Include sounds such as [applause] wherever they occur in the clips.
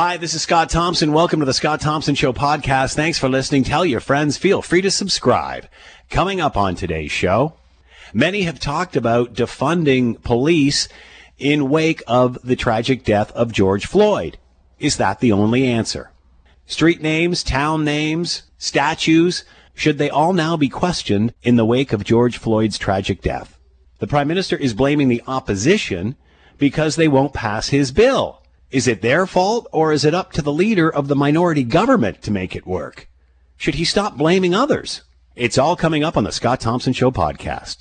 Hi, this is Scott Thompson. Welcome to the Scott Thompson Show podcast. Thanks for listening. Tell your friends. Feel free to subscribe. Coming up on today's show, many have talked about defunding police in wake of the tragic death of George Floyd. Is that the only answer? Street names, town names, statues, should they all now be questioned in the wake of George Floyd's tragic death? The Prime Minister is blaming the opposition because they won't pass his bill. Is it their fault or is it up to the leader of the minority government to make it work? Should he stop blaming others? It's all coming up on the Scott Thompson Show podcast.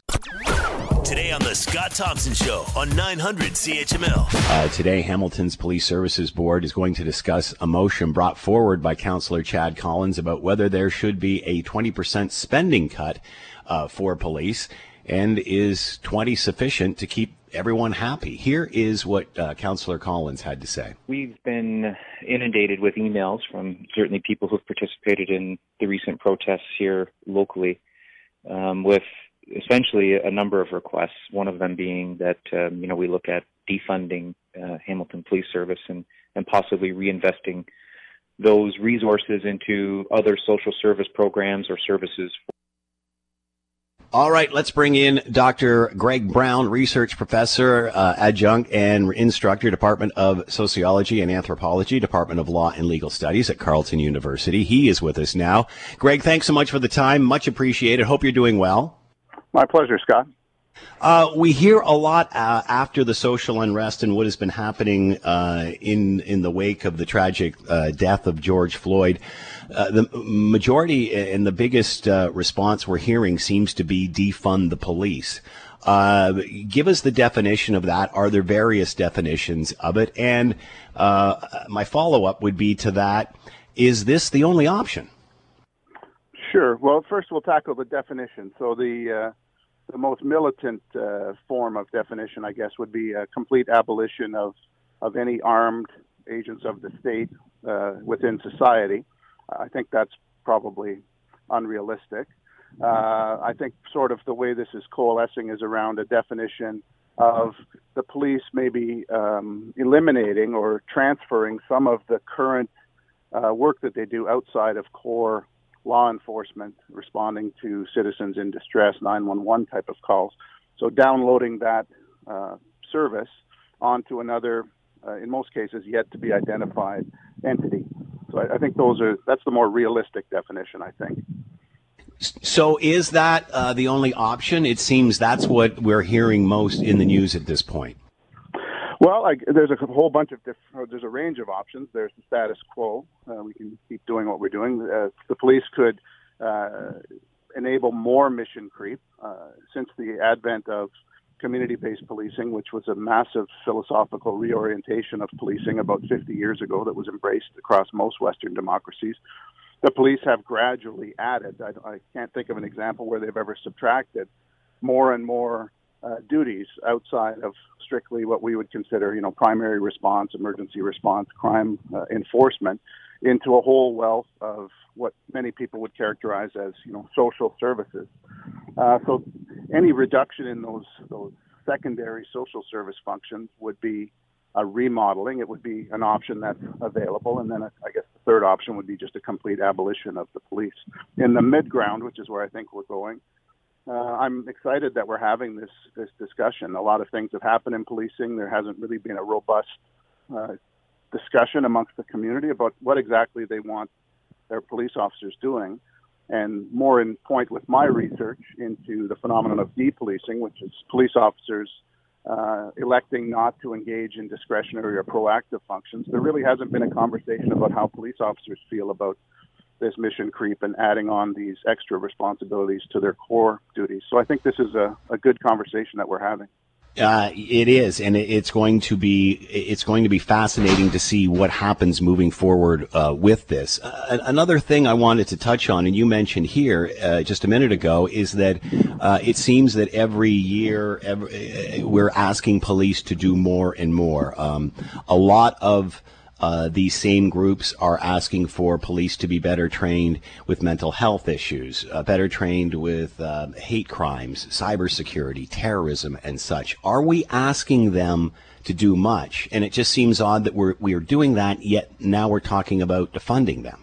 Today on the Scott Thompson Show on 900 CHML. Uh, today, Hamilton's Police Services Board is going to discuss a motion brought forward by Councillor Chad Collins about whether there should be a 20% spending cut uh, for police and is 20 sufficient to keep everyone happy. Here is what uh, Councillor Collins had to say. We've been inundated with emails from certainly people who've participated in the recent protests here locally um, with essentially a number of requests, one of them being that, um, you know, we look at defunding uh, Hamilton Police Service and, and possibly reinvesting those resources into other social service programs or services all right, let's bring in Dr. Greg Brown, research professor, uh, adjunct, and instructor, Department of Sociology and Anthropology, Department of Law and Legal Studies at Carleton University. He is with us now. Greg, thanks so much for the time. Much appreciated. Hope you're doing well. My pleasure, Scott. Uh, we hear a lot uh, after the social unrest and what has been happening uh, in in the wake of the tragic uh, death of George Floyd. Uh, the majority and the biggest uh, response we're hearing seems to be defund the police. give us the definition of that. Are there various definitions of it? And my follow up would be to that: Is this the only option? Sure. Well, first we'll tackle the definition. So the the most militant uh, form of definition, I guess, would be a complete abolition of of any armed agents of the state uh, within society. I think that's probably unrealistic. Uh, I think sort of the way this is coalescing is around a definition of the police maybe um, eliminating or transferring some of the current uh, work that they do outside of core law enforcement responding to citizens in distress, 911 type of calls. So downloading that uh, service onto another, uh, in most cases, yet to be identified entity. So I, I, think those are that's the more realistic definition. I think. So is that uh, the only option? It seems that's what we're hearing most in the news at this point. Well, I, there's a whole bunch of different. There's a range of options. There's the status quo. Uh, we can keep doing what we're doing. Uh, the police could uh, enable more mission creep. Uh, since the advent of community-based policing, which was a massive philosophical reorientation of policing about 50 years ago, that was embraced across most Western democracies, the police have gradually added. I, I can't think of an example where they've ever subtracted more and more uh, duties outside of strictly what we would consider, you know, primary response, emergency response, crime uh, enforcement, into a whole wealth of what many people would characterize as, you know, social services. Uh, so, any reduction in those those secondary social service functions would be a remodeling. It would be an option that's available, and then a, I guess the third option would be just a complete abolition of the police. In the mid ground, which is where I think we're going, uh, I'm excited that we're having this this discussion. A lot of things have happened in policing. There hasn't really been a robust uh, discussion amongst the community about what exactly they want their police officers doing, and more in point with my research into the phenomenon of depolicing, which is police officers uh, electing not to engage in discretionary or proactive functions. There really hasn't been a conversation about how police officers feel about this mission creep and adding on these extra responsibilities to their core duties. So I think this is a, a good conversation that we're having. Uh, it is, and it's going to be it's going to be fascinating to see what happens moving forward uh, with this. Uh, another thing I wanted to touch on, and you mentioned here uh, just a minute ago, is that uh, it seems that every year every, uh, we're asking police to do more and more. Um, a lot of uh, these same groups are asking for police to be better trained with mental health issues, uh, better trained with uh, hate crimes, cybersecurity, terrorism, and such. Are we asking them to do much. And it just seems odd that we're, we are doing that, yet now we're talking about defunding them.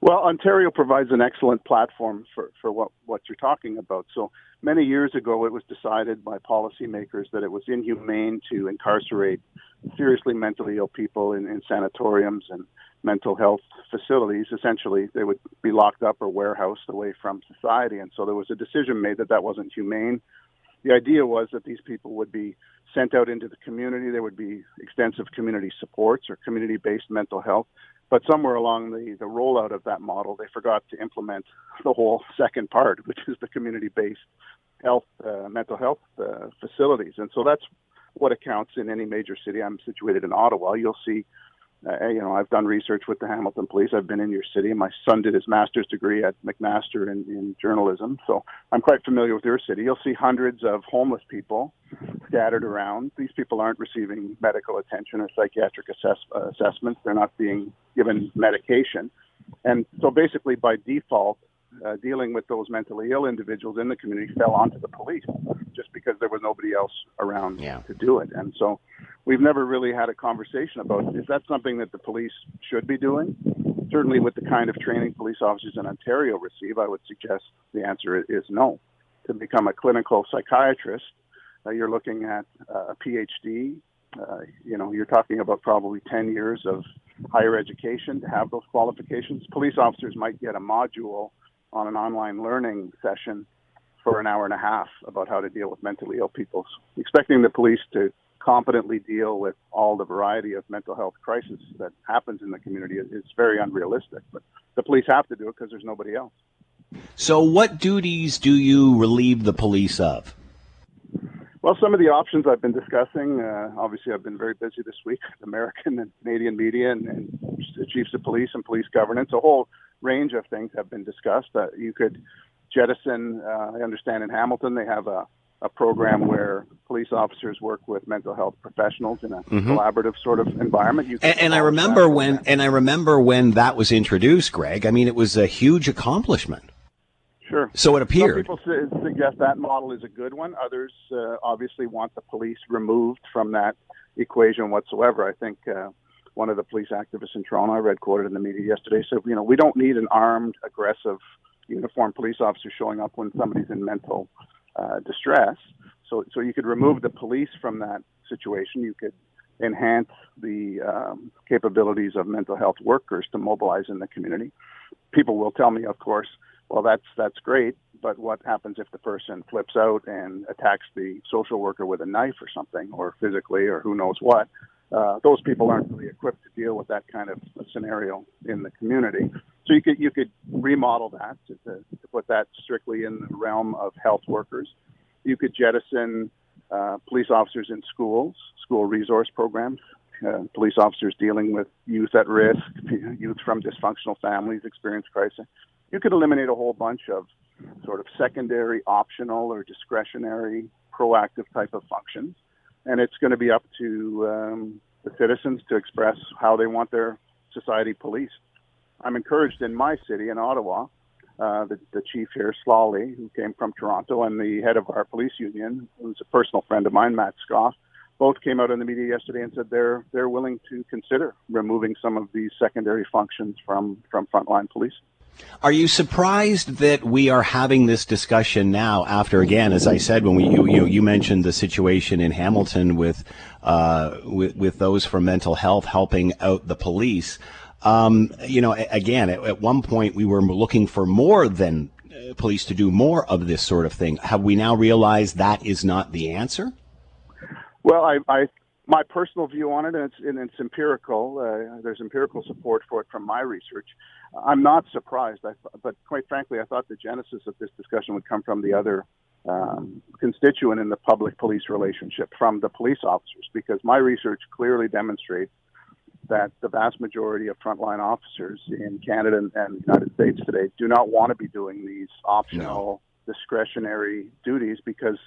Well, Ontario provides an excellent platform for, for what, what you're talking about. So many years ago, it was decided by policymakers that it was inhumane to incarcerate seriously mentally ill people in, in sanatoriums and mental health facilities. Essentially, they would be locked up or warehoused away from society. And so there was a decision made that that wasn't humane. The idea was that these people would be sent out into the community. There would be extensive community supports or community based mental health. But somewhere along the, the rollout of that model, they forgot to implement the whole second part, [laughs] which is the community based health, uh, mental health uh, facilities. And so that's what accounts in any major city. I'm situated in Ottawa. You'll see uh, you know, I've done research with the Hamilton Police. I've been in your city. My son did his master's degree at McMaster in, in journalism, so I'm quite familiar with your city. You'll see hundreds of homeless people scattered around. These people aren't receiving medical attention or psychiatric assess, uh, assessments. They're not being given medication, and so basically by default, uh, dealing with those mentally ill individuals in the community fell onto the police just because there was nobody else around yeah. to do it. And so we've never really had a conversation about is that something that the police should be doing? Certainly, with the kind of training police officers in Ontario receive, I would suggest the answer is no. To become a clinical psychiatrist, uh, you're looking at uh, a PhD. Uh, you know, you're talking about probably 10 years of higher education to have those qualifications. Police officers might get a module on an online learning session for an hour and a half about how to deal with mentally ill people. Expecting the police to competently deal with all the variety of mental health crisis that happens in the community is very unrealistic. But the police have to do it because there's nobody else. So, what duties do you relieve the police of? Well, some of the options I've been discussing. Uh, obviously, I've been very busy this week. [laughs] American and Canadian media and, and chiefs of police and police governance. A whole range of things have been discussed. Uh, you could jettison. Uh, I understand in Hamilton they have a, a program where police officers work with mental health professionals in a mm-hmm. collaborative sort of environment. and, and I remember when, and I remember when that was introduced, Greg. I mean, it was a huge accomplishment. Sure. So it appeared. Some people su- suggest that model is a good one. Others uh, obviously want the police removed from that equation whatsoever. I think uh, one of the police activists in Toronto, I read quoted in the media yesterday, said, you know, we don't need an armed, aggressive, uniformed police officer showing up when somebody's in mental uh, distress. So, so you could remove the police from that situation. You could enhance the um, capabilities of mental health workers to mobilize in the community. People will tell me, of course, well, that's that's great, but what happens if the person flips out and attacks the social worker with a knife or something, or physically, or who knows what? Uh, those people aren't really equipped to deal with that kind of scenario in the community. So you could you could remodel that to, to, to put that strictly in the realm of health workers. You could jettison uh, police officers in schools, school resource programs, uh, police officers dealing with youth at risk, [laughs] youth from dysfunctional families experience crisis. You could eliminate a whole bunch of sort of secondary, optional, or discretionary, proactive type of functions and it's going to be up to um, the citizens to express how they want their society policed. I'm encouraged in my city, in Ottawa, uh, the, the chief here, Sloly, who came from Toronto, and the head of our police union, who's a personal friend of mine, Matt Skof, both came out in the media yesterday and said they're they're willing to consider removing some of these secondary functions from from frontline police. Are you surprised that we are having this discussion now? After again, as I said, when we you you, you mentioned the situation in Hamilton with uh, with with those for mental health helping out the police. Um, you know, again, at, at, one point we were looking for more than uh, police to do more of this sort of thing. Have we now realized that is not the answer? Well, I, I my personal view on it, and it's, and it's empirical. Uh, there's empirical support for it from my research. I'm not surprised, I, but quite frankly, I thought the genesis of this discussion would come from the other um, constituent in the public police relationship, from the police officers, because my research clearly demonstrates that the vast majority of frontline officers in Canada and, the United States today do not want to be doing these optional, no. discretionary duties because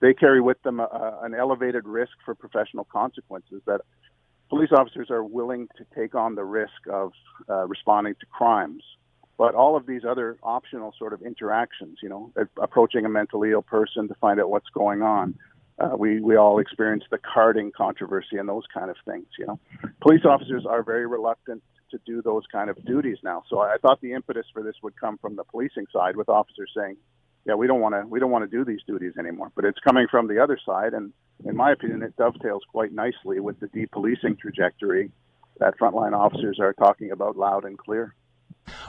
they carry with them a, an elevated risk for professional consequences that police officers are willing to take on the risk of uh, responding to crimes. But all of these other optional sort of interactions, you know, approaching a mentally ill person to find out what's going on, uh, we we all experienced the carding controversy and those kind of things. You know, police officers are very reluctant to do those kind of duties now. So I thought the impetus for this would come from the policing side, with officers saying, "Yeah, we don't want to we don't want to do these duties anymore." But it's coming from the other side, and in my opinion, it dovetails quite nicely with the depolicing trajectory that frontline officers are talking about loud and clear.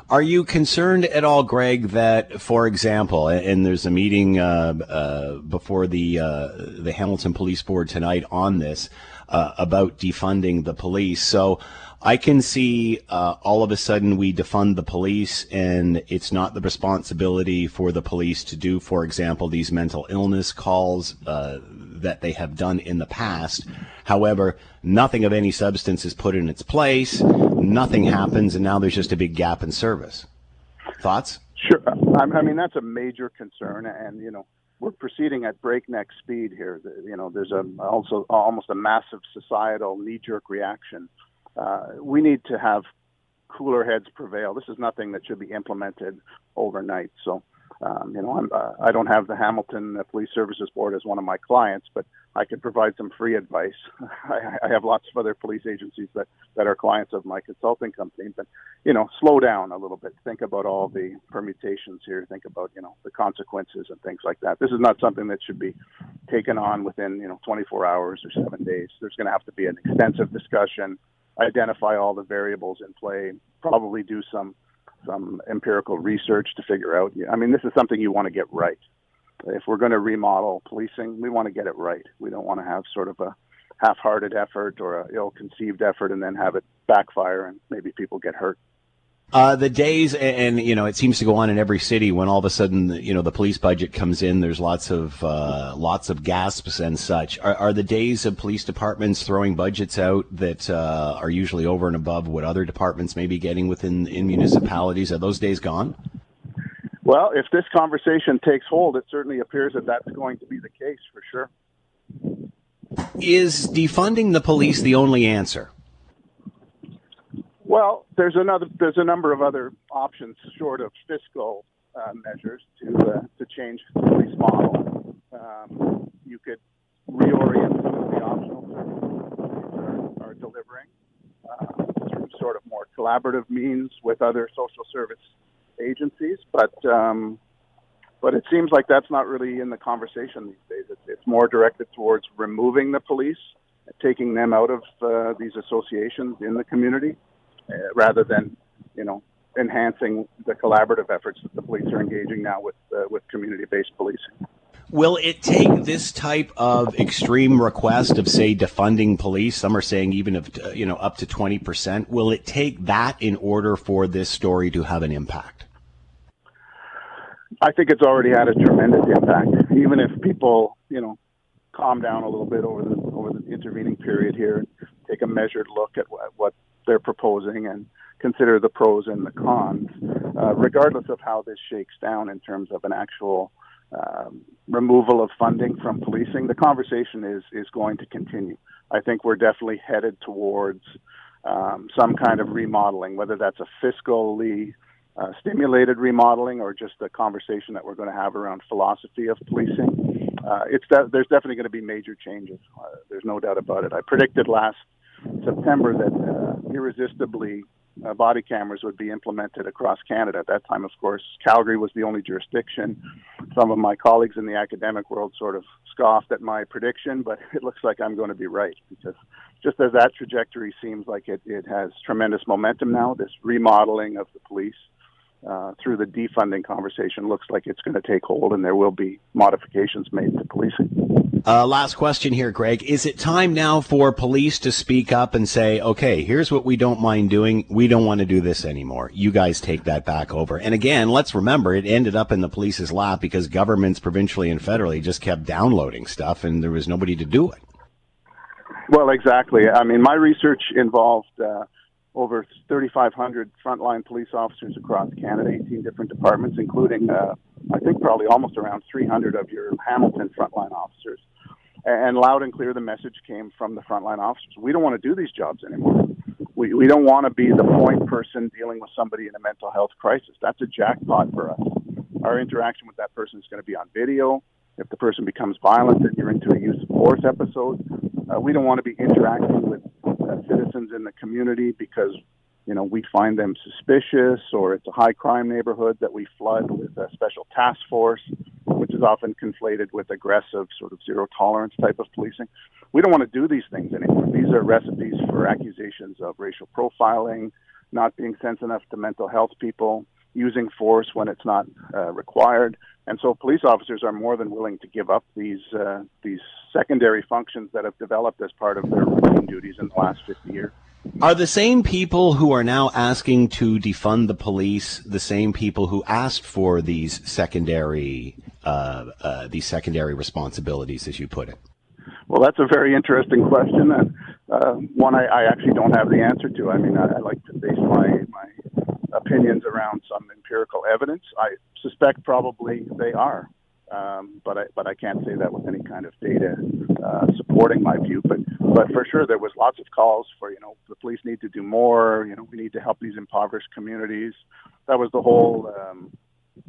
Are you concerned at all, Greg, that, for example, and there's a meeting uh, uh, before the uh, the Hamilton Police Board tonight on this uh, about defunding the police? So I can see uh, all of a sudden we defund the police, and it's not the responsibility for the police to do, for example, these mental illness calls uh, that they have done in the past. However, nothing of any substance is put in its place, nothing happens, and now there's just a big gap in service. Thoughts? Sure. I mean, that's a major concern, and you know, we're proceeding at breakneck speed here. You know, there's a also almost a massive societal knee-jerk reaction uh, we need to have cooler heads prevail. This is nothing that should be implemented overnight. So, um, you know, I'm, uh, I don't have the Hamilton Police Services Board as one of my clients, but I could provide some free advice. [laughs] I, I have lots of other police agencies that, that are clients of my consulting company, but, you know, slow down a little bit. Think about all the permutations here. Think about, you know, the consequences and things like that. This is not something that should be taken on within, you know, 24 hours or seven days. There's going to have to be an extensive discussion identify all the variables in play, probably do some some empirical research to figure out. I mean, this is something you want to get right. If we're going to remodel policing, we want to get it right. We don't want to have sort of a half-hearted effort or a ill-conceived effort and then have it backfire and maybe people get hurt. Uh, the days, and, you know, it seems to go on in every city when all of a sudden, you know, the police budget comes in. There's lots of uh, lots of gasps and such. Are, are, the days of police departments throwing budgets out that uh, are usually over and above what other departments may be getting within in municipalities? Are those days gone? Well, if this conversation takes hold, it certainly appears that that's going to be the case for sure. Is defunding the police the only answer? Well, there's another there's a number of other options short of fiscal uh, measures to uh, to change the police model. Um, you could reorient some of the optional services are, are delivering uh, through sort of more collaborative means with other social service agencies, but um, but it seems like that's not really in the conversation these days. It's, it's more directed towards removing the police, taking them out of uh, these associations in the community, uh, rather than, you know, enhancing the collaborative efforts that the police are engaging now with uh, with community-based policing. Will it take this type of extreme request of, say, defunding police? Some are saying even of, uh, you know, up to 20%. Will it take that in order for this story to have an impact? I think it's already had a tremendous impact. Even if people, you know, calm down a little bit over the over the intervening period here, and take a measured look at what, what they're proposing and consider the pros and the cons, uh, regardless of how this shakes down in terms of an actual um, removal of funding from policing. The conversation is is going to continue. I think we're definitely headed towards um, some kind of remodeling, whether that's a fiscally uh, stimulated remodeling or just a conversation that we're going to have around philosophy of policing. Uh, it's there's definitely going to be major changes. Uh, there's no doubt about it. I predicted last September that uh, irresistibly uh, body cameras would be implemented across Canada. At that time, of course, Calgary was the only jurisdiction. Some of my colleagues in the academic world sort of scoffed at my prediction, but [laughs] it looks like I'm going to be right because just as that trajectory seems like it, it has tremendous momentum now, this remodeling of the police uh, through the defunding conversation looks like it's going to take hold and there will be modifications made to policing. Uh, last question here, Greg. Is it time now for police to speak up and say, okay, here's what we don't mind doing. We don't want to do this anymore. You guys take that back over. And again, let's remember it ended up in the police's lap because governments provincially and federally just kept downloading stuff and there was nobody to do it. Well, exactly. I mean, my research involved uh, over 3,500 frontline police officers across Canada, 18 different departments, including, uh, I think, probably almost around 300 of your Hamilton frontline officers. And loud and clear, the message came from the frontline officers. We don't want to do these jobs anymore. We, we don't want to be the point person dealing with somebody in a mental health crisis. That's a jackpot for us. Our interaction with that person is going to be on video. if the person becomes violent and you're into a use of force episode. Uh, we don't want to be interacting with Uh, citizens in the community because you know we find them suspicious or it's a high crime neighborhood that we flood with a special task force, which is often conflated with aggressive sort of zero tolerance type of policing. We don't want to do these things anymore. These are recipes for accusations of racial profiling, not being sensitive enough to mental health people, using force when it's not uh, required. And so police officers are more than willing to give up these uh, these secondary functions that have developed as part of their routine duties in the last 50 years. Are the same people who are now asking to defund the police the same people who asked for these secondary uh, uh these secondary responsibilities, as you put it? Well, that's a very interesting question, and uh, one I, I, actually don't have the answer to. I mean, I, I like to base my my opinions around some empirical evidence. I suspect probably they are, um, but I but I can't say that with any kind of data uh, supporting my view. But but for sure, there was lots of calls for you know the police need to do more. You know, we need to help these impoverished communities. That was the whole. Um,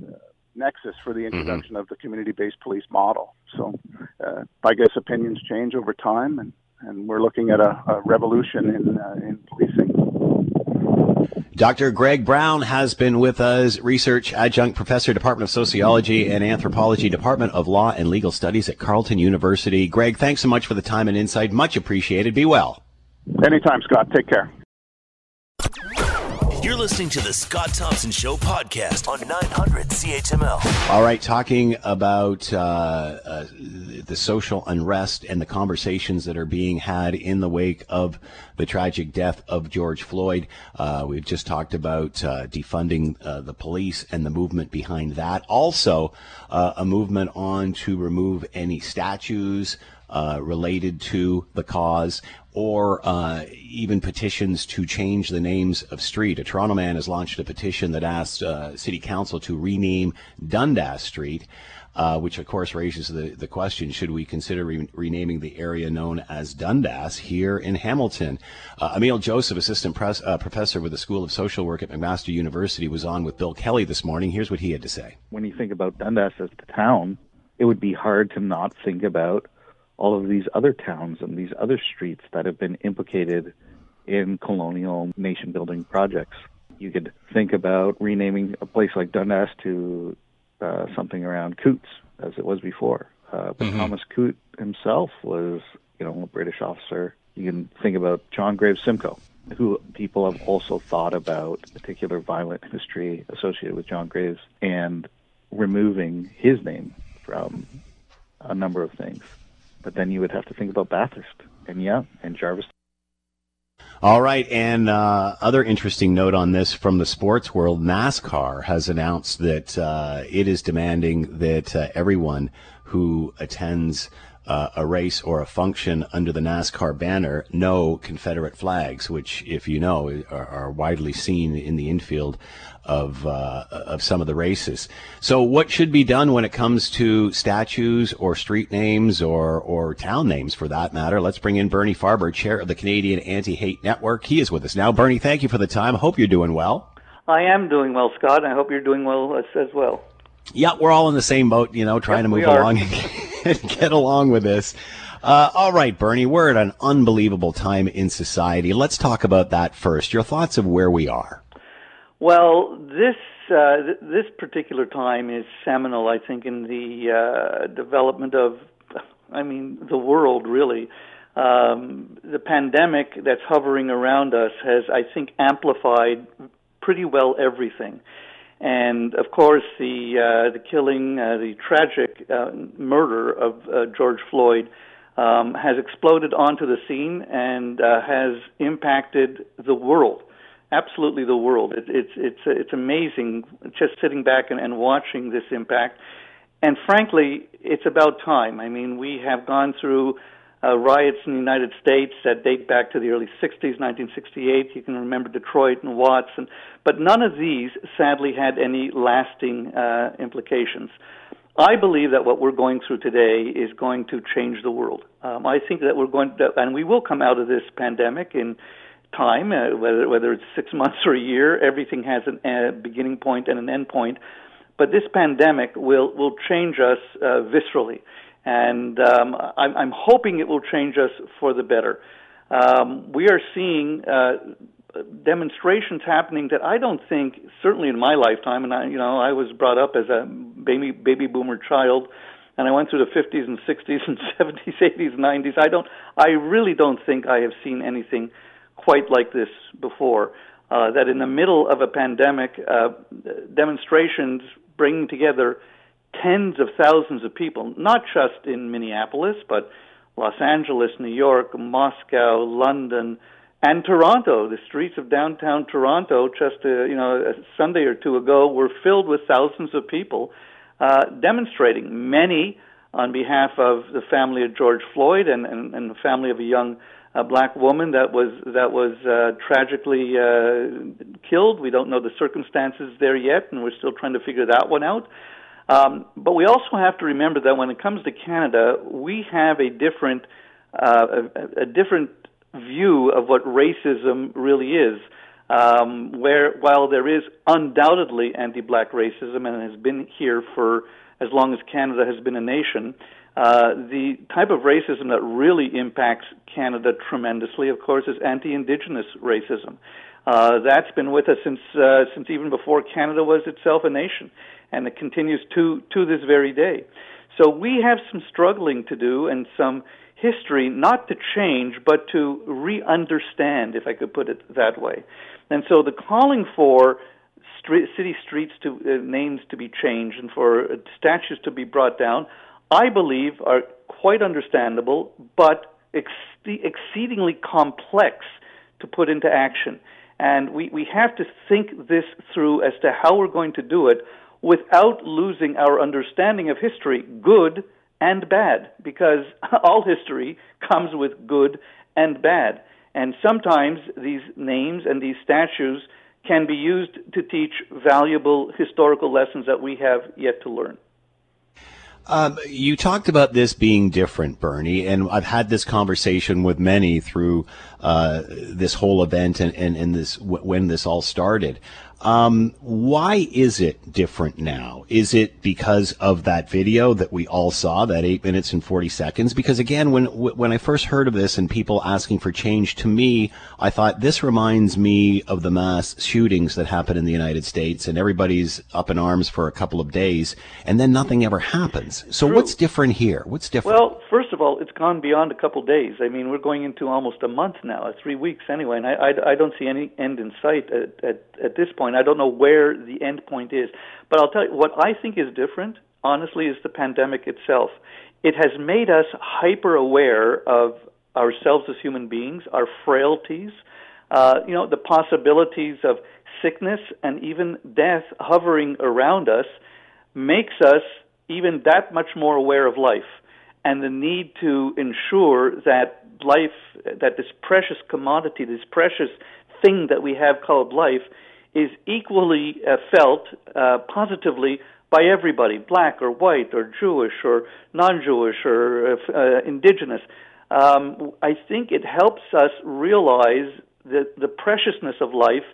uh, nexus for the mm-hmm. introduction mm-hmm. of the community-based police model. So, uh, I guess opinions change over time, and, and we're looking at a, a revolution in uh, in policing. Dr. Greg Brown has been with us, research adjunct professor, Department of Sociology and Anthropology, Department of Law and Legal Studies at Carleton University. Greg, thanks so much for the time and insight. Much appreciated. Be well. Anytime, Scott. Take care. You're listening to the Scott Thompson Show podcast on 900 CHML. All right, talking about uh, uh, the social unrest and the conversations that are being had in the wake of the tragic death of George Floyd. Uh, we've just talked about uh, defunding uh, the police and the movement behind that. Also, uh, a movement on to remove any statues uh, related to the cause or uh, even petitions to change the names of street. A Toronto man has launched a petition that asks uh, City Council to rename Dundas Street. Uh, which of course raises the, the question should we consider re- renaming the area known as Dundas here in Hamilton? Uh, Ameil Joseph, assistant pres- uh, professor with the School of Social Work at McMaster University, was on with Bill Kelly this morning. Here's what he had to say. When you think about Dundas as the town, it would be hard to not think about all of these other towns and these other streets that have been implicated in colonial nation building projects. You could think about renaming a place like Dundas to uh, something around Coote's, as it was before. Uh, but mm-hmm. Thomas Coote himself was, you know, a British officer. You can think about John Graves Simcoe, who people have also thought about particular violent history associated with John Graves and removing his name from a number of things. But then you would have to think about Bathurst and yeah, and Jarvis. All right, and uh, other interesting note on this from the sports world: NASCAR has announced that uh, it is demanding that uh, everyone who attends uh, a race or a function under the NASCAR banner know Confederate flags, which, if you know, are, are widely seen in the infield of uh, of some of the races. So, what should be done when it comes to statues or street names or or town names, for that matter? Let's bring in Bernie Farber, chair of the Canadian Anti-Hate Network. He is with us now. Bernie, thank you for the time. Hope you're doing well. I am doing well, Scott. I hope you're doing well as, as well. Yeah, we're all in the same boat, you know, trying yep, to move along [laughs] and get along with this. Uh, all right, Bernie, we're at an unbelievable time in society. Let's talk about that first. Your thoughts of where we are. Well, this uh, th- this particular time is seminal, I think, in the uh, development of, I mean, the world really. Um, the pandemic that's hovering around us has, I think, amplified pretty well everything. And of course, the uh, the killing, uh, the tragic uh, murder of uh, George Floyd um, has exploded onto the scene and uh, has impacted the world, absolutely the world. It, it's it's it's amazing just sitting back and, and watching this impact. And frankly, it's about time. I mean, we have gone through uh, riots in the United States that date back to the early 60s, 1968. You can remember Detroit and Watts, and, but none of these sadly had any lasting uh, implications. I believe that what we're going through today is going to change the world. Um, I think that we're going to, and we will come out of this pandemic in time, uh, whether whether it's six [laughs] months or a year. Everything has a uh, beginning point and an end point. but this pandemic will will change us uh, viscerally, and um, I'm, I'm hoping it will change us for the better. Um, we are seeing uh, demonstrations happening that I don't think, certainly in my lifetime, and I, you know, I was brought up as a baby baby boomer child, and I went through the 50s and 60s and 70s, 80s, 90s. I don't, I really don't think I have seen anything quite like this before. Uh, that in the middle of a pandemic, uh, demonstrations bringing together tens of thousands of people, not just in Minneapolis, but Los Angeles, New York, Moscow, London, and Toronto. The streets of downtown Toronto, just a, you know a Sunday or two ago, were filled with thousands of people uh, demonstrating. Many on behalf of the family of George Floyd and, and, and the family of a young uh, black woman that was that was uh, tragically uh, killed. We don't know the circumstances there yet, and we're still trying to figure that one out. Um, but we also have to remember that when it comes to Canada, we have a different uh, a, a different view of what racism really is. Um, where while there is undoubtedly anti-black racism and has been here for as long as Canada has been a nation, uh, the type of racism that really impacts Canada tremendously, of course, is anti-Indigenous racism. Uh, that's been with us since uh, since even before Canada was itself a nation, and it continues to to this very day. So we have some struggling to do and some history not to change, but to re-understand, if I could put it that way. And so the calling for street, city streets to uh, names to be changed and for statues to be brought down, I believe are quite understandable, but ex- exceedingly complex to put into action. And we, we have to think this through as to how we're going to do it without losing our understanding of history, good and bad, because [laughs] all history comes with good and bad. And sometimes these names and these statues can be used to teach valuable historical lessons that we have yet to learn. Um, you talked about this being different, Bernie, and I've had this conversation with many through uh, this whole event and, and, and this when this all started. Um, why is it different now? Is it because of that video that we all saw, that eight minutes and 40 seconds? Because again, when, when I first heard of this and people asking for change, to me, I thought this reminds me of the mass shootings that happen in the United States and everybody's up in arms for a couple of days and then nothing ever happens. So True. what's different here? What's different? Well, first of all, it's gone beyond a couple of days. I mean, we're going into almost a month now, three weeks anyway, and I, I, I don't see any end in sight at, at, at this point. I don't know where the end point is. But I'll tell you what I think is different, honestly, is the pandemic itself. It has made us hyper aware of ourselves as human beings, our frailties, uh, you know, the possibilities of sickness and even death hovering around us makes us even that much more aware of life and the need to ensure that life, that this precious commodity, this precious thing that we have called life, is equally uh, felt uh, positively by everybody, black or white or Jewish or non-Jewish or uh, uh, indigenous. Um, I think it helps us realize the, the preciousness of life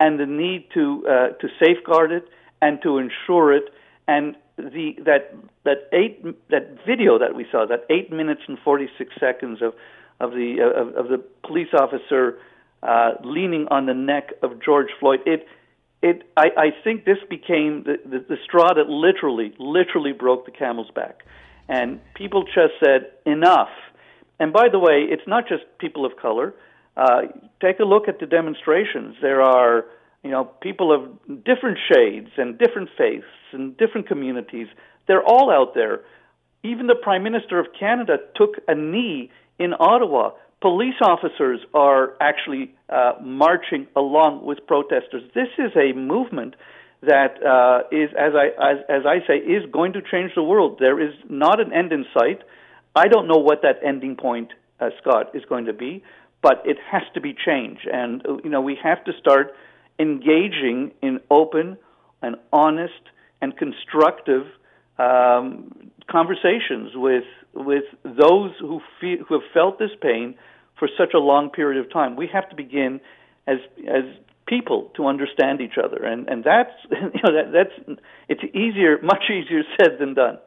and the need to uh, to safeguard it and to ensure it. And the that that eight that video that we saw, that eight minutes and forty six seconds of of the uh, of, of the police officer uh, leaning on the neck of George Floyd. It, it, I, I think this became the, the, the straw that literally, literally broke the camel's back. And people just said, enough. And by the way, it's not just people of color. Uh, take a look at the demonstrations. There are, you know, people of different shades and different faiths and different communities. They're all out there. Even the Prime Minister of Canada took a knee in Ottawa police officers are actually uh, marching along with protesters. This is a movement that uh, is, as I as, as I say, is going to change the world. There is not an end in sight. I don't know what that ending point, uh, Scott, is going to be, but it has to be changed. And uh, you know, we have to start engaging in open and honest and constructive um, conversations with with those who feel, who have felt this pain for such a long period of time. We have to begin as as people to understand each other, and and that's [laughs] you know that that's it's easier, much easier said than done.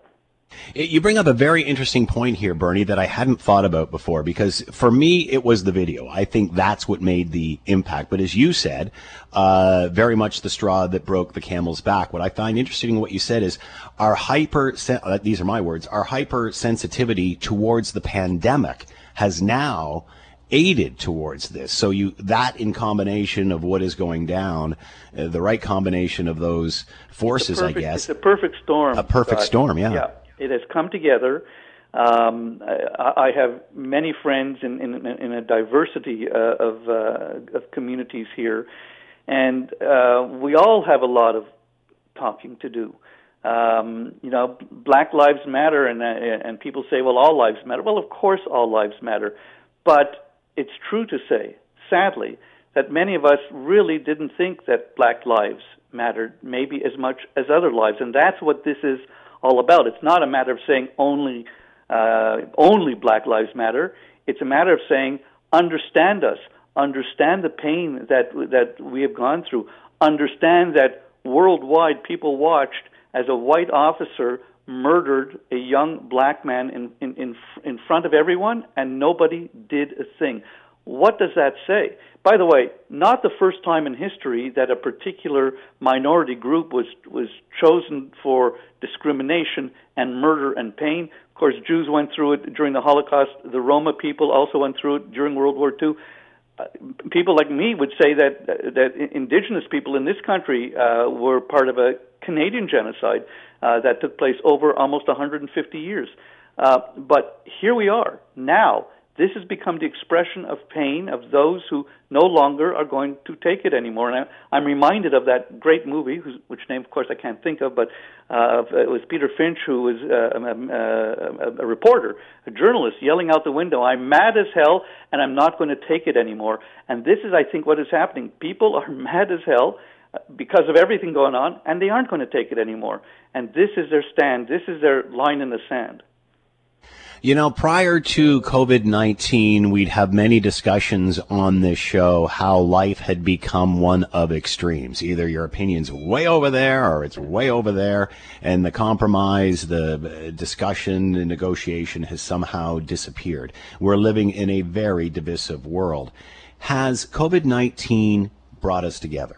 You bring up a very interesting point here, Bernie, that I hadn't thought about before because for me, it was the video. I think that's what made the impact. But as you said, uh, very much the straw that broke the camel's back. What I find interesting in what you said is our hyper, uh, these are my words, our hypersensitivity towards the pandemic has now aided towards this. So you that in combination of what is going down, uh, the right combination of those forces, perfect, I guess. It's a perfect storm. A perfect storm, yeah. Yeah, it has come together. Um, I, I have many friends in, in, in a diversity uh, of, uh, of communities here, and uh, we all have a lot of talking to do. Um, you know, Black Lives Matter, and uh, and people say, well, all lives matter. Well, of course, all lives matter, but it's true to say, sadly, that many of us really didn't think that black lives mattered maybe as much as other lives, and that's what this is all about. It's not a matter of saying only uh, only black lives matter. It's a matter of saying understand us, understand the pain that that we have gone through, understand that worldwide people watched as a white officer murdered a young black man in, in, in, in front of everyone, and nobody did a thing. What does that say? By the way, not the first time in history that a particular minority group was was chosen for discrimination and murder and pain. Of course, Jews went through it during the Holocaust. The Roma people also went through it during World War II. Uh, people like me would say that that indigenous people in this country uh, were part of a Canadian genocide uh, that took place over almost 150 years. Uh, but here we are now. This has become the expression of pain of those who no longer are going to take it anymore. And I, I'm reminded of that great movie, whose, which name, of course, I can't think of, but uh, it was Peter Finch, who was uh, a, a, a reporter, a journalist, yelling out the window, "I'm mad as hell, and I'm not going to take it anymore." And this is, I think, what is happening. People are [laughs] mad as hell because of everything going on, and they aren't going to take it anymore. And this is their stand. This is their line in the sand. You know, prior to COVID 19, we'd have many discussions on this show how life had become one of extremes. Either your opinion's way over there or it's way over there, and the compromise, the discussion, the negotiation has somehow disappeared. We're living in a very divisive world. Has COVID 19 brought us together?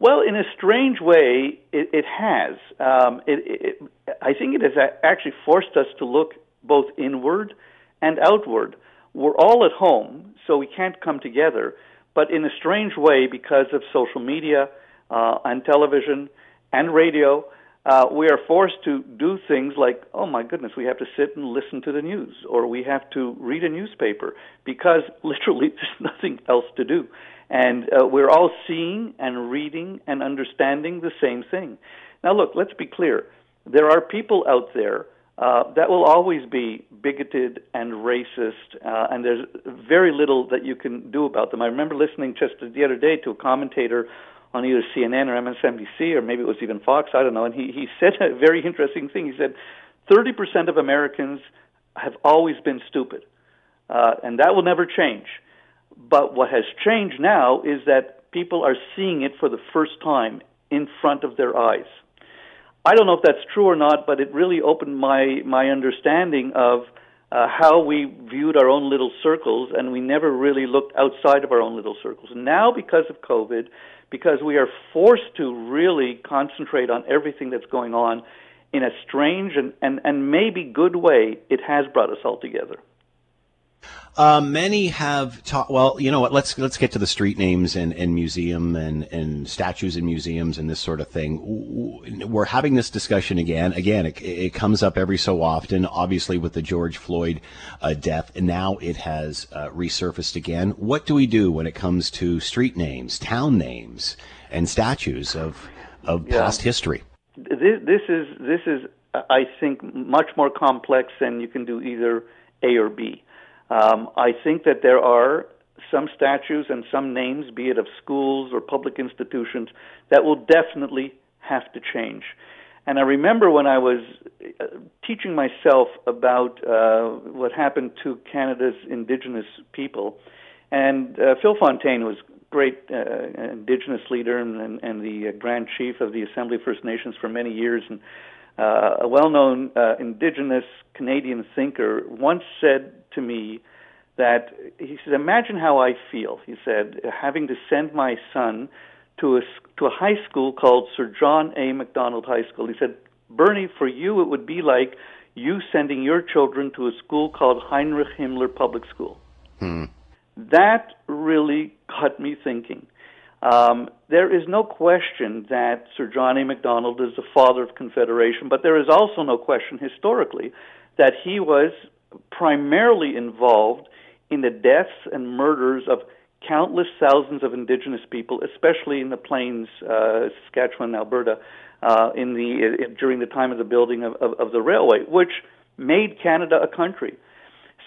Well, in a strange way, it, it has. Um, it, it, I think it has actually forced us to look both inward and outward. We're all at home, so we can't come together. But in a strange way, because of social media uh, and television and radio, uh, we are forced to do things like, oh my goodness, we have to sit and listen to the news, or we have to read a newspaper, because [laughs] literally there's nothing else to do. And uh, we're all seeing and reading and understanding the same thing. Now, look, let's be clear. There are people out there uh, that will always be bigoted and racist, uh, and there's very little that you can do about them. I remember listening just the other day to a commentator on either CNN or MSNBC, or maybe it was even Fox, I don't know, and he, he [laughs] said a very interesting thing. He said, 30% of Americans have always been stupid, uh, and that will never change. But what has changed now is that people are seeing it for the first time in front of their eyes. I don't know if that's true or not, but it really opened my my understanding of uh, how we viewed our own little circles, and we never really looked outside of our own little circles. Now, because of COVID, because we are forced to really concentrate on everything that's going on in a strange and, and, and maybe good way, it has brought us all together. Uh, many have taught. Well, you know what? Let's let's get to the street names and, and museum and, and statues in museums and this sort of thing. We're having this discussion again. Again, it, it comes up every so often. Obviously, with the George Floyd uh, death, and now it has uh, resurfaced again. What do we do when it comes to street names, town names, and statues of of yeah. past history? This, this is this is I think much more complex than you can do either A or B. Um, I think that there are some statues and some names, be it of schools or public institutions, that will definitely have to change. And I remember when I was uh, teaching myself about uh, what happened to Canada's Indigenous people, and uh, Phil Fontaine was great uh, indigenous leader and, and, and the Grand Chief of the Assembly First Nations for many years, and uh, a well-known uh, indigenous Canadian thinker, once said to me that he said, "Imagine how I feel." He said, "Having to send my son to a to a high school called Sir John A. Macdonald High School." He said, "Bernie, for you, it would be like." you sending your children to a school called Heinrich Himmler Public School. Hmm. That really got me thinking. Um, there is no question that Sir John A. Macdonald is the father of Confederation, but there is also no question historically that he was primarily involved in the deaths and murders of countless thousands of indigenous people, especially in the plains, uh, Saskatchewan, Alberta, uh, in the uh, during the time of the building of, of, of the railway, which made Canada a country.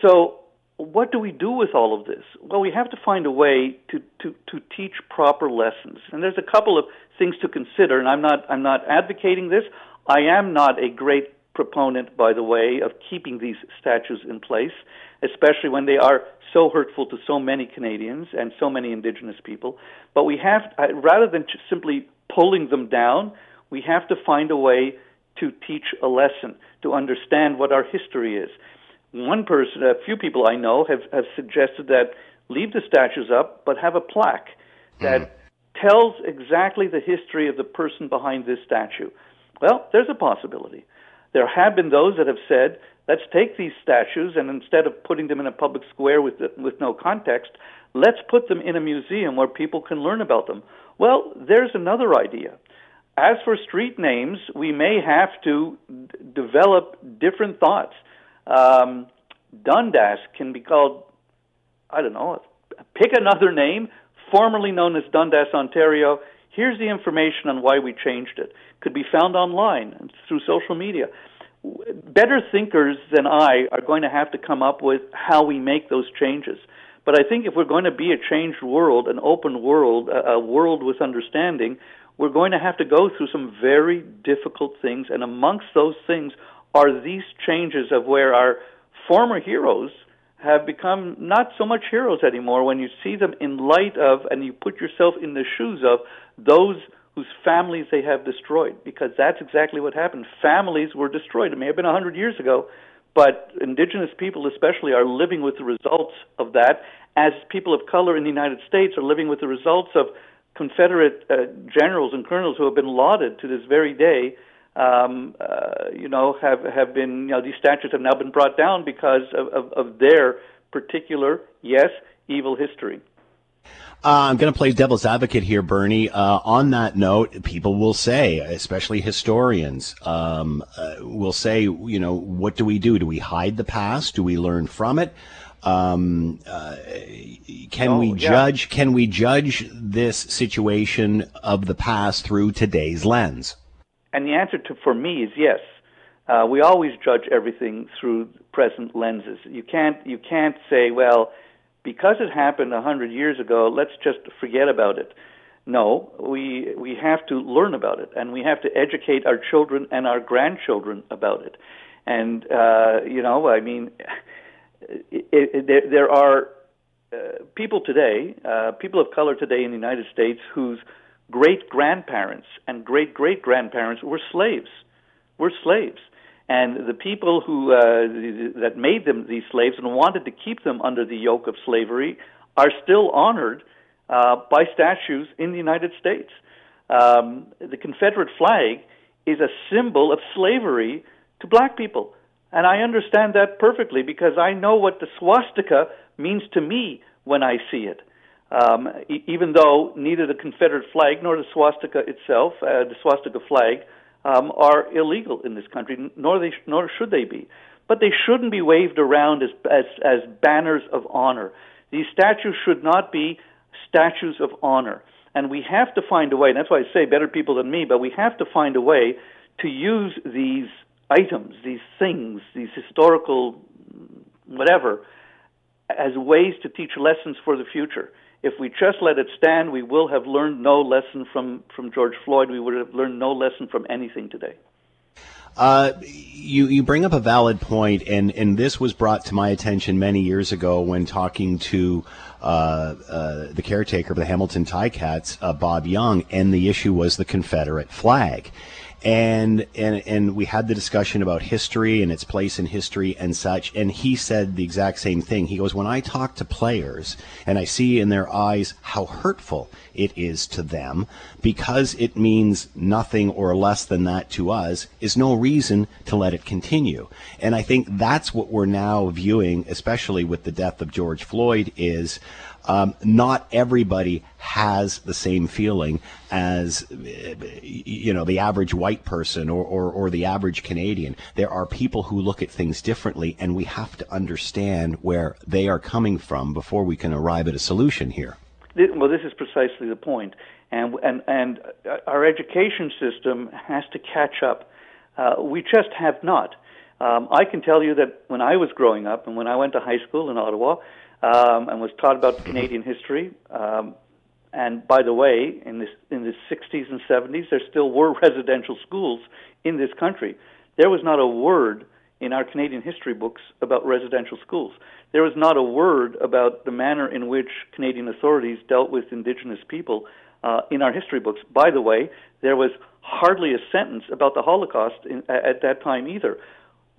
So, what do we do with all of this? Well, we have to find a way to, to, to teach proper lessons, and there's a couple of things to consider. And I'm not I'm not advocating this. I am not a great proponent, by the way, of keeping these statues in place, especially when they are so hurtful to so many Canadians and so many Indigenous people. But we have, rather than simply pulling them down, we have to find a way to teach a lesson, to understand what our history is. One person, a few people I know have, have suggested that leave the statues up, but have a plaque that mm. tells exactly the history of the person behind this statue. Well, there's a possibility. There have been those that have said, let's take these statues and instead of putting them in a public square with, with no context, let's put them in a museum where people can learn about them. Well, there's another idea. As for street names, we may have to d- develop different thoughts. Um, Dundas can be called, I don't know, pick another name, formerly known as Dundas, Ontario. Here's the information on why we changed it. Could be found online through social media. Better thinkers than I are going to have to come up with how we make those changes. But I think if we're going to be a changed world, an open world, a world with understanding, we're going to have to go through some very difficult things, and amongst those things are these changes of where our former heroes have become not so much heroes anymore. When you see them in light of and you put yourself in the shoes of those whose families they have destroyed because that's exactly what happened. Families were destroyed. It may have been a 100 years ago but indigenous people especially are living with the results of that as people of color in the United States are living with the results of Confederate uh, generals and colonels who have been lauded to this very day, um, uh, you know, have have been, you know, these statues have now been brought down because of, of, of their particular, yes, evil history. Uh, I'm going to play devil's advocate here, Bernie. Uh, on that note, people will say, especially historians, um, uh, will say, you know, what do we do? Do we hide the past? Do we learn from it? Um, uh, can oh, we yeah. judge? Can we judge this situation of the past through today's lens? And the answer to for me is yes. Uh, we always judge everything through present lenses. You can't you can't say, well, because it happened a hundred years ago, let's just forget about it. No, we we have to learn about it, and we have to educate our children and our grandchildren about it. And uh, you know, I mean [laughs] it, it, there, there are uh, people today, uh, people of color today in the United States, whose great grandparents and great great grandparents were slaves, were slaves, and the people who uh, that made them these slaves and wanted to keep them under the yoke of slavery are still honored uh, by statues in the United States. Um, the Confederate flag is a symbol of slavery to black people. And I understand that perfectly because I know what the swastika means to me when I see it. Um, e- even though neither the Confederate flag nor the swastika itself, uh, the swastika flag, um, are illegal in this country, nor they sh- nor should they be. But they shouldn't be waved around as, as as banners of honor. These statues should not be statues of honor. And we have to find a way. And that's why I say better people than me. But we have to find a way to use these items, these things, these historical whatever, as ways to teach lessons for the future. If we just let it stand, we will have learned no lesson from, from George Floyd. We would have learned no lesson from anything today. Uh, you you bring up a valid point, and and this was brought to my attention many years ago when talking to uh, uh, the caretaker of the Hamilton Ticats, uh, Bob Young, and the issue was the Confederate flag and and and we had the discussion about history and its place in history and such and he said the exact same thing. He goes when i talk to players and i see in their eyes how hurtful it is to them because it means nothing or less than that to us is no reason to let it continue. And i think that's what we're now viewing especially with the death of george floyd is um, not everybody has the same feeling as you know the average white person or, or, or, the average Canadian. There are people who look at things differently, and we have to understand where they are coming from before we can arrive at a solution here. Well, this is precisely the point, and and and our education system has to catch up. Uh, we just have not. Um, I can tell you that when I was growing up and when I went to high school in Ottawa, um, and was taught about Canadian history. Um, and by the way, in, this, in the 60s and 70s, there still were [laughs] residential schools in this country. There was not a word in our Canadian history books about residential schools. There was not a word about the manner in which Canadian authorities dealt with Indigenous people uh, in our history books. By the way, there was hardly a sentence about the Holocaust in, at that time either.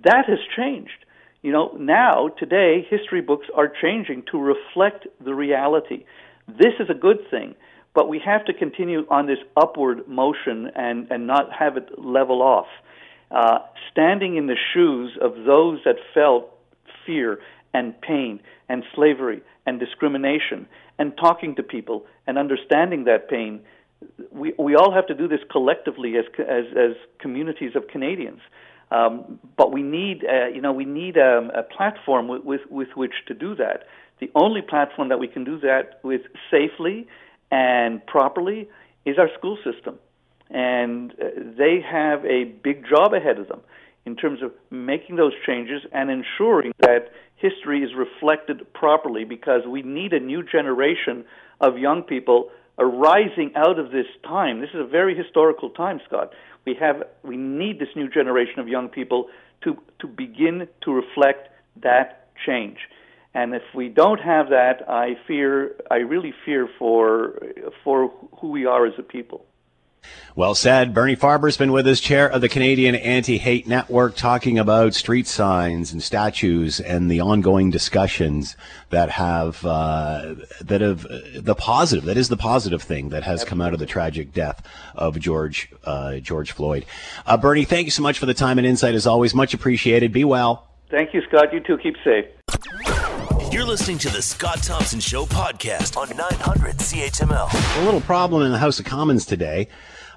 That has changed. You know, now, today, history books are changing to reflect the reality. This is a good thing, but we have to continue on this upward motion and, and not have it level off. Uh, standing in the shoes of those that felt fear and pain and slavery and discrimination and talking to people and understanding that pain. We, we all have to do this collectively as, as, as communities of Canadians. Um, but we need, uh, you know, we need um, a platform with, with, with which to do that. The only platform that we can do that with safely and properly is our school system, and uh, they have a big job ahead of them in terms of making those changes and ensuring that history is reflected properly because we need a new generation of young people arising out of this time. This is a very historical time, Scott. We have we need this new generation of young people to to begin to reflect that change. And if we don't have that, I fear I really fear for for who we are as a people. Well said. Bernie Farber's been with us, chair of the Canadian Anti-Hate Network, talking about street signs and statues and the ongoing discussions that have uh, that have uh, the positive that is the positive thing that has come out of the tragic death of George uh, George Floyd. Uh, Bernie, thank you so much for the time and insight as always. Much appreciated. Be well. Thank you, Scott. You too. Keep safe. You're listening to the Scott Thompson Show podcast on 900 CHML. A little problem in the House of Commons today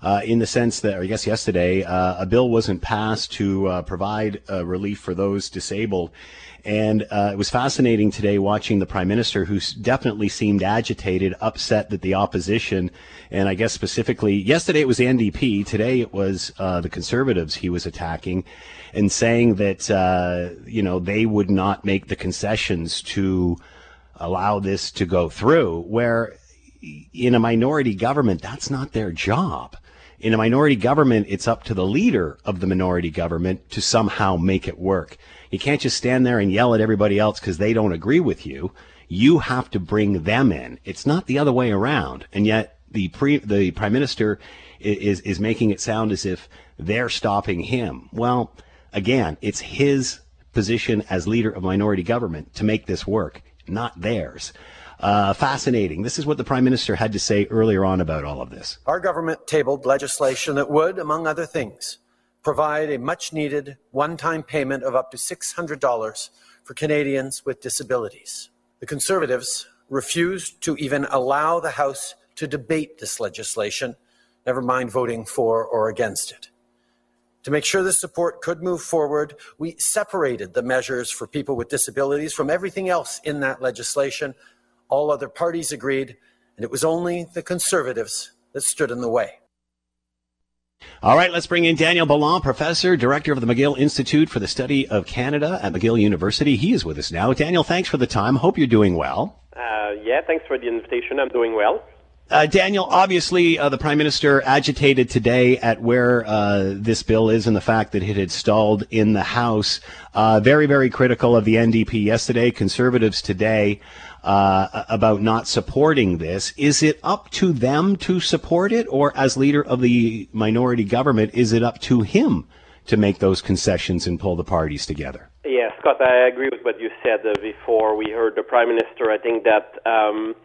uh, in the sense that, I guess yesterday, uh, a bill wasn't passed to uh, provide uh, relief for those disabled. And uh, it was fascinating today watching the prime minister, who definitely seemed agitated, upset that the opposition, and I guess specifically yesterday it was the NDP, today it was the Conservatives he was attacking, and saying that you know they would not make the concessions to allow this to go through. Where in a minority government, that's not their job in a minority government, it's up to the leader of the minority government to somehow make it work. You can't just stand there and yell at everybody else because they don't agree with you. You have to bring them in. It's not the other way around. And yet the pre, the prime minister is, is making it sound as if they're stopping him. Well, again, it's his position as leader of minority government to make this work, not theirs. Uh, fascinating. This is what the Prime Minister had to say earlier on about all of this. Our government tabled legislation that would, among other things, provide a much needed one time payment of up to $600 for Canadians with disabilities. The Conservatives refused to even allow the House to debate this legislation, never mind voting for or against it. To make sure this support could move forward, we separated the measures for people with disabilities from everything else in that legislation all other parties agreed, and it was only the Conservatives that stood in the way. All right, let's bring in Daniel Béland, professor, director of the McGill Institute for the Study of Canada at McGill University. He is with us now. Daniel, thanks for the time. Hope you're doing well. Uh, yeah, thanks for the invitation. I'm doing well. Uh, Daniel, obviously, uh, the Prime Minister agitated today at where uh, this bill is and the fact that it had stalled in the House. Uh, very, very critical of the NDP yesterday, Conservatives today, uh, about not supporting this. Is it up to them to support it, or as leader of the minority government, is it up to him to make those concessions and pull the parties together? Yeah, Scott, I agree with what you said uh, before. We heard the Prime Minister. I think that. Um,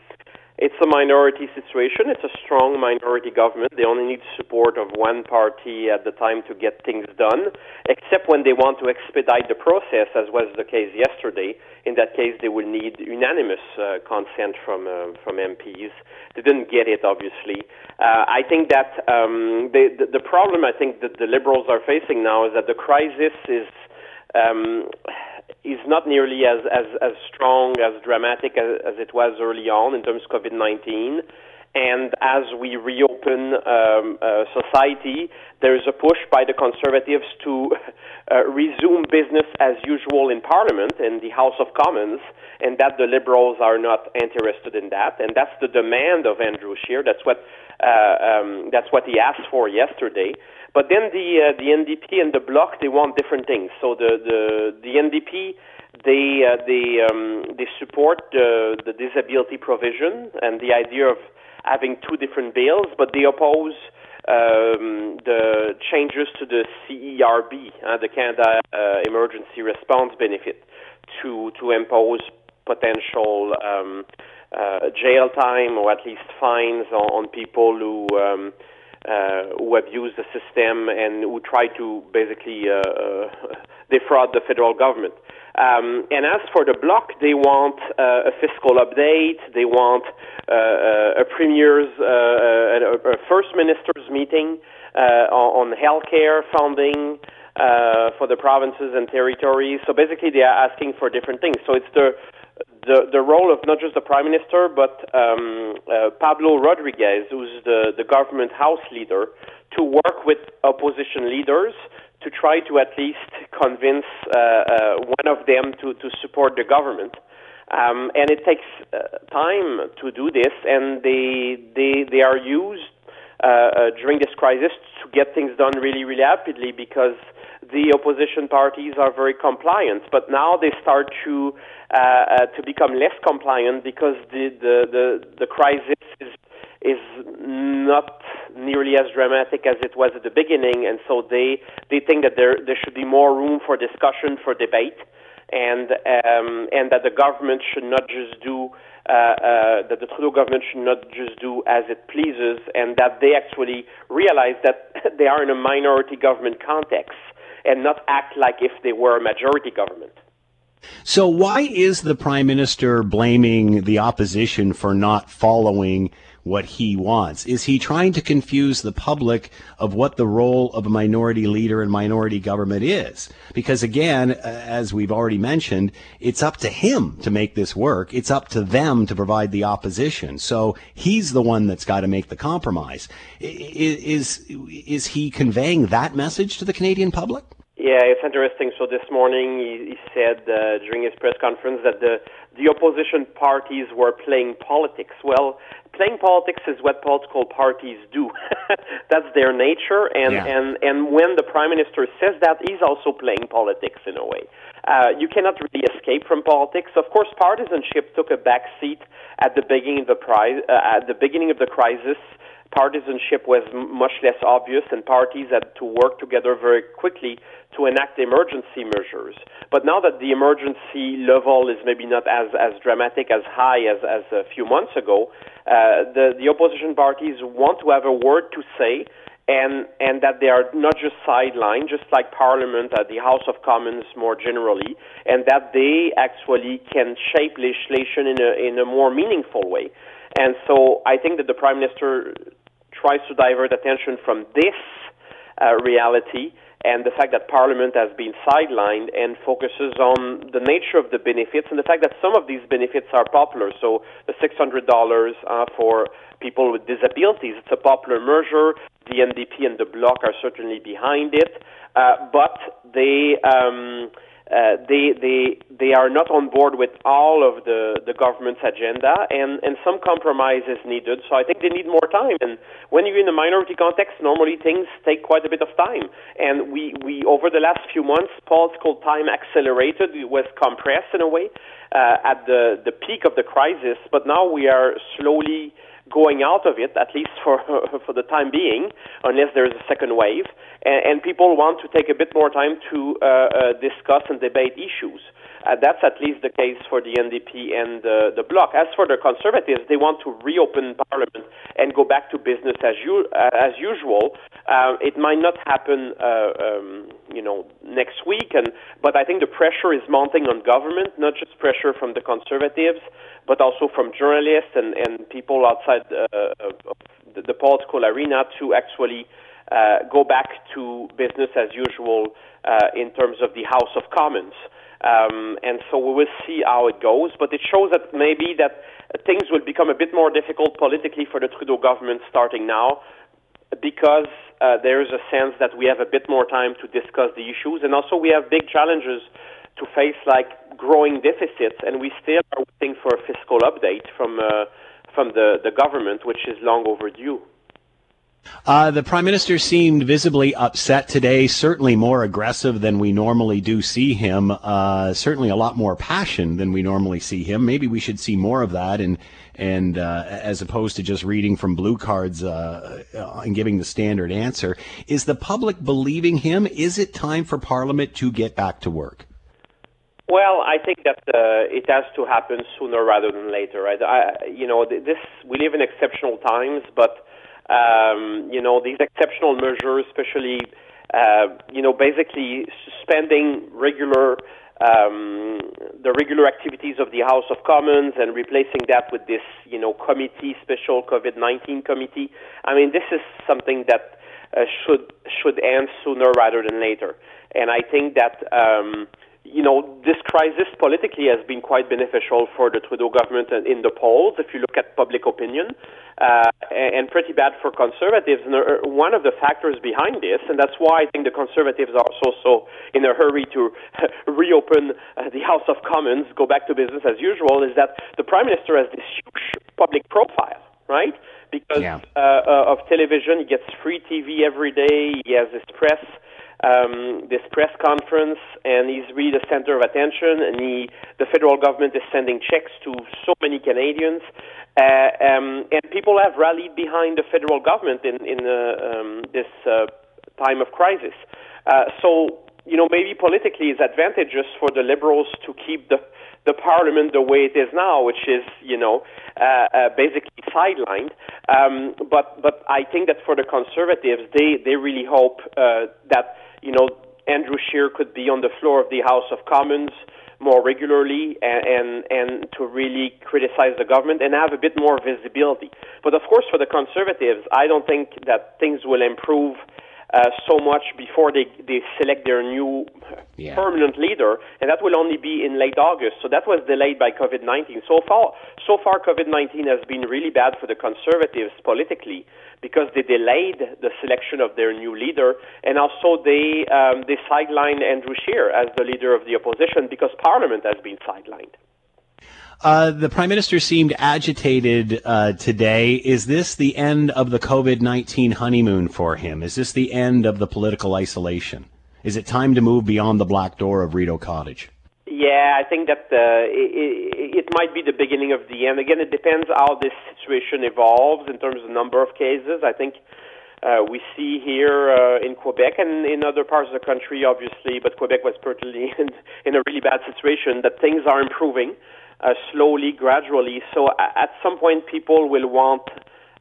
it's a minority situation. It's a strong minority government. They only need support of one party at the time to get things done, except when they want to expedite the process, as was the case yesterday. In that case, they will need unanimous uh, consent from uh, from MPs. They didn't get it, obviously. Uh, I think that um, the, the problem I think that the Liberals are facing now is that the crisis is. Um, is not nearly as, as, as strong, as dramatic as, as it was early on in terms of COVID 19. And as we reopen um, uh, society, there is a push by the Conservatives to [laughs] uh, resume business as usual in Parliament, in the House of Commons, and that the Liberals are not interested in that. And that's the demand of Andrew Scheer. That's what, uh, um, that's what he asked for yesterday. But then the uh, the NDP and the Bloc they want different things. So the the the NDP they uh, they um, they support the disability provision and the idea of having two different bills, but they oppose um, the changes to the CERB, uh, the Canada uh, Emergency Response Benefit, to to impose potential um, uh, jail time or at least fines on, on people who um, uh, who abuse the system and who try to basically uh, uh, defraud the federal government. Um, and as for the bloc, they want uh, a fiscal update. They want uh, a premier's, uh, a, first minister's meeting uh, on, healthcare funding uh, for the provinces and territories. So basically, they are asking for different things. So it's the the the role of not just the prime minister but um, uh, Pablo Rodriguez, who's the the government house leader, to work with opposition leaders to try to at least convince uh, uh, one of them to to support the government. Um, and it takes uh, time to do this, and they they they are used uh, uh, during this crisis to get things done really really rapidly because the opposition parties are very compliant, but now they start to uh, uh, to become less compliant because the the the, the crisis is is not nearly as dramatic as it was at the beginning, and so they they think that there there should be more room for discussion, for debate, and um, and that the government should not just do. Uh, uh, that the Trudeau government should not just do as it pleases, and that they actually realize that [laughs] they are in a minority government context, and not act like if they were a majority government. So, why is the prime minister blaming the opposition for not following what he wants? Is he trying to confuse the public of what the role of a minority leader and minority government is? Because again, as we've already mentioned, it's up to him to make this work. It's up to them to provide the opposition. So he's the one that's got to make the compromise. Is, is he conveying that message to the Canadian public? Yeah, it's interesting. So this morning he, he said uh, during his press conference that the the opposition parties were playing politics. Well, playing politics is what political parties do. [laughs] That's their nature, and yeah. and and when the prime minister says that, he's also playing politics in a way. Uh, you cannot really escape from politics. Of course, partisanship took a back seat at the beginning of the pri- uh, at the beginning of the crisis partisanship was much less obvious and parties had to work together very quickly to enact emergency measures. But now that the emergency level is maybe not as, as dramatic, as high as, as a few months ago, uh, the, the opposition parties want to have a word to say and, and that they are not just sidelined, just like Parliament, uh, the House of Commons more generally, and that they actually can shape legislation in a, in a more meaningful way. And so I think that the Prime Minister tries to divert attention from this uh, reality and the fact that Parliament has been sidelined and focuses on the nature of the benefits and the fact that some of these benefits are popular. So the $600 uh, for people with disabilities, it's a popular measure. The NDP and the Bloc are certainly behind it, uh, but they. Um, uh, they they they are not on board with all of the the government's agenda, and and some compromise is needed. So I think they need more time. And when you're in a minority context, normally things take quite a bit of time. And we we over the last few months, political time accelerated, it was compressed in a way uh, at the the peak of the crisis. But now we are slowly going out of it, at least for [laughs] for the time being, unless there is a second wave, and, and people want to take a bit more time to uh, uh, discuss and debate issues. Uh, that's at least the case for the NDP and uh, the Bloc. As for the Conservatives, they want to reopen Parliament and go back to business as, u- uh, as usual. Uh, it might not happen, uh, um, you know, next week, and but I think the pressure is mounting on government, not just pressure from the Conservatives, but also from journalists and, and people outside the, the political arena to actually. Uh, go back to business as usual uh, in terms of the House of Commons. Um, and so we will see how it goes. But it shows that maybe that things will become a bit more difficult politically for the Trudeau government starting now, because uh, there is a sense that we have a bit more time to discuss the issues, and also we have big challenges to face, like growing deficits, and we still are waiting for a fiscal update from uh, from the the government, which is long overdue. Uh, the prime minister seemed visibly upset today, certainly more aggressive than we normally do see him, uh, certainly a lot more passion than we normally see him. Maybe we should see more of that and, and, uh, as opposed to just reading from blue cards, uh, and giving the standard answer. Is the public believing him? Is it time for parliament to get back to work? Well, I think that uh, it has to happen sooner rather than later. Right? I, you know, this we live in exceptional times, but um, you know, these exceptional measures, especially, uh, you know, basically suspending regular um, the regular activities of the House of Commons and replacing that with this, you know, committee, special COVID-19 committee. I mean, this is something that uh, should should end sooner rather than later. And I think that um, you know, this crisis politically has been quite beneficial for the Trudeau government in the polls, if you look at public opinion, uh, and pretty bad for conservatives. And uh, one of the factors behind this, and that's why I think the conservatives are also so in a hurry to [laughs] reopen uh, the House of Commons, go back to business as usual, is that the Prime Minister has this huge public profile, right? Because yeah. uh, uh, of television, he gets free TV every day, he has this press um, this press conference, and he's really the center of attention. And he, the federal government is sending checks to so many Canadians, uh, um, and people have rallied behind the federal government in in uh, um, this uh, time of crisis. Uh, so you know, maybe politically it's advantageous for the liberals to keep the the parliament the way it is now, which is, you know, uh, uh, basically sidelined. Um, but but I think that for the conservatives, they they really hope uh, that you know, Andrew Scheer could be on the floor of the House of Commons more regularly and, and, and to really criticize the government and have a bit more visibility. But of course, for the Conservatives, I don't think that things will improve uh, so much before they, they select their new yeah. permanent leader, and that will only be in late August. So that was delayed by COVID 19. So far, so far COVID 19 has been really bad for the Conservatives politically because they delayed the selection of their new leader, and also they um, they sidelined Andrew Scheer as the leader of the opposition because Parliament has been sidelined. Uh, the prime minister seemed agitated uh, today. Is this the end of the COVID nineteen honeymoon for him? Is this the end of the political isolation? Is it time to move beyond the black door of Rideau Cottage? Yeah, I think that uh, it, it might be the beginning of the end. Again, it depends how this situation evolves in terms of the number of cases. I think uh, we see here uh, in Quebec and in other parts of the country, obviously, but Quebec was particularly [laughs] in, in a really bad situation, that things are improving uh, slowly, gradually. So at some point, people will want,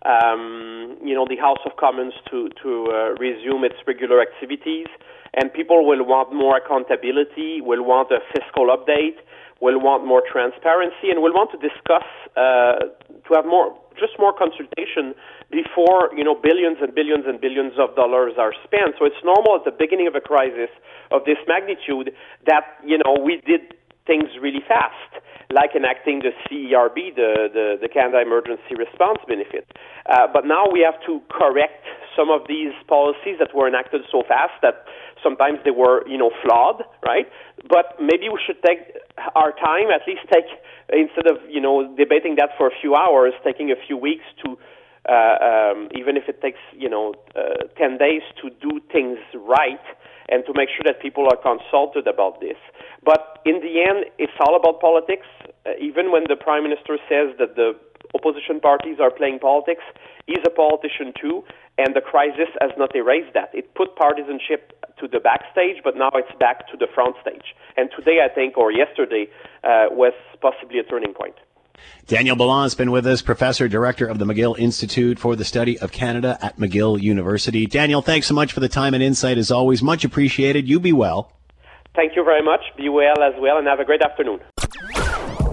um, you know, the House of Commons to to uh, resume its regular activities and people will want more accountability, will want a fiscal update, will want more transparency, and will want to discuss uh, to have more just more consultation before you know billions and billions and billions of dollars are spent. So it's normal at the beginning of a crisis of this magnitude that you know we did things really fast, like enacting the CERB, the, the, the Canada Emergency Response Benefit. Uh, but now we have to correct some of these policies that were enacted so fast that sometimes they were, you know, flawed, right? But maybe we should take our time, at least take instead of you know debating that for a few hours, taking a few weeks to. Uh, um, even if it takes you know uh, 10 days to do things right and to make sure that people are consulted about this. But in the end, it's all about politics. Uh, even when the prime minister says that the opposition parties are playing politics, he's a politician too, and the crisis has not erased that. It put partisanship to the backstage, but now it's back to the front stage. And today, I think, or yesterday, uh, was possibly a turning point. Daniel Béland has been with us, professor, director of the McGill Institute for the Study of Canada at McGill University. Daniel, thanks so much for the time and insight as always. Much appreciated. You be well. Thank you very much. Be well as well, and have a great afternoon.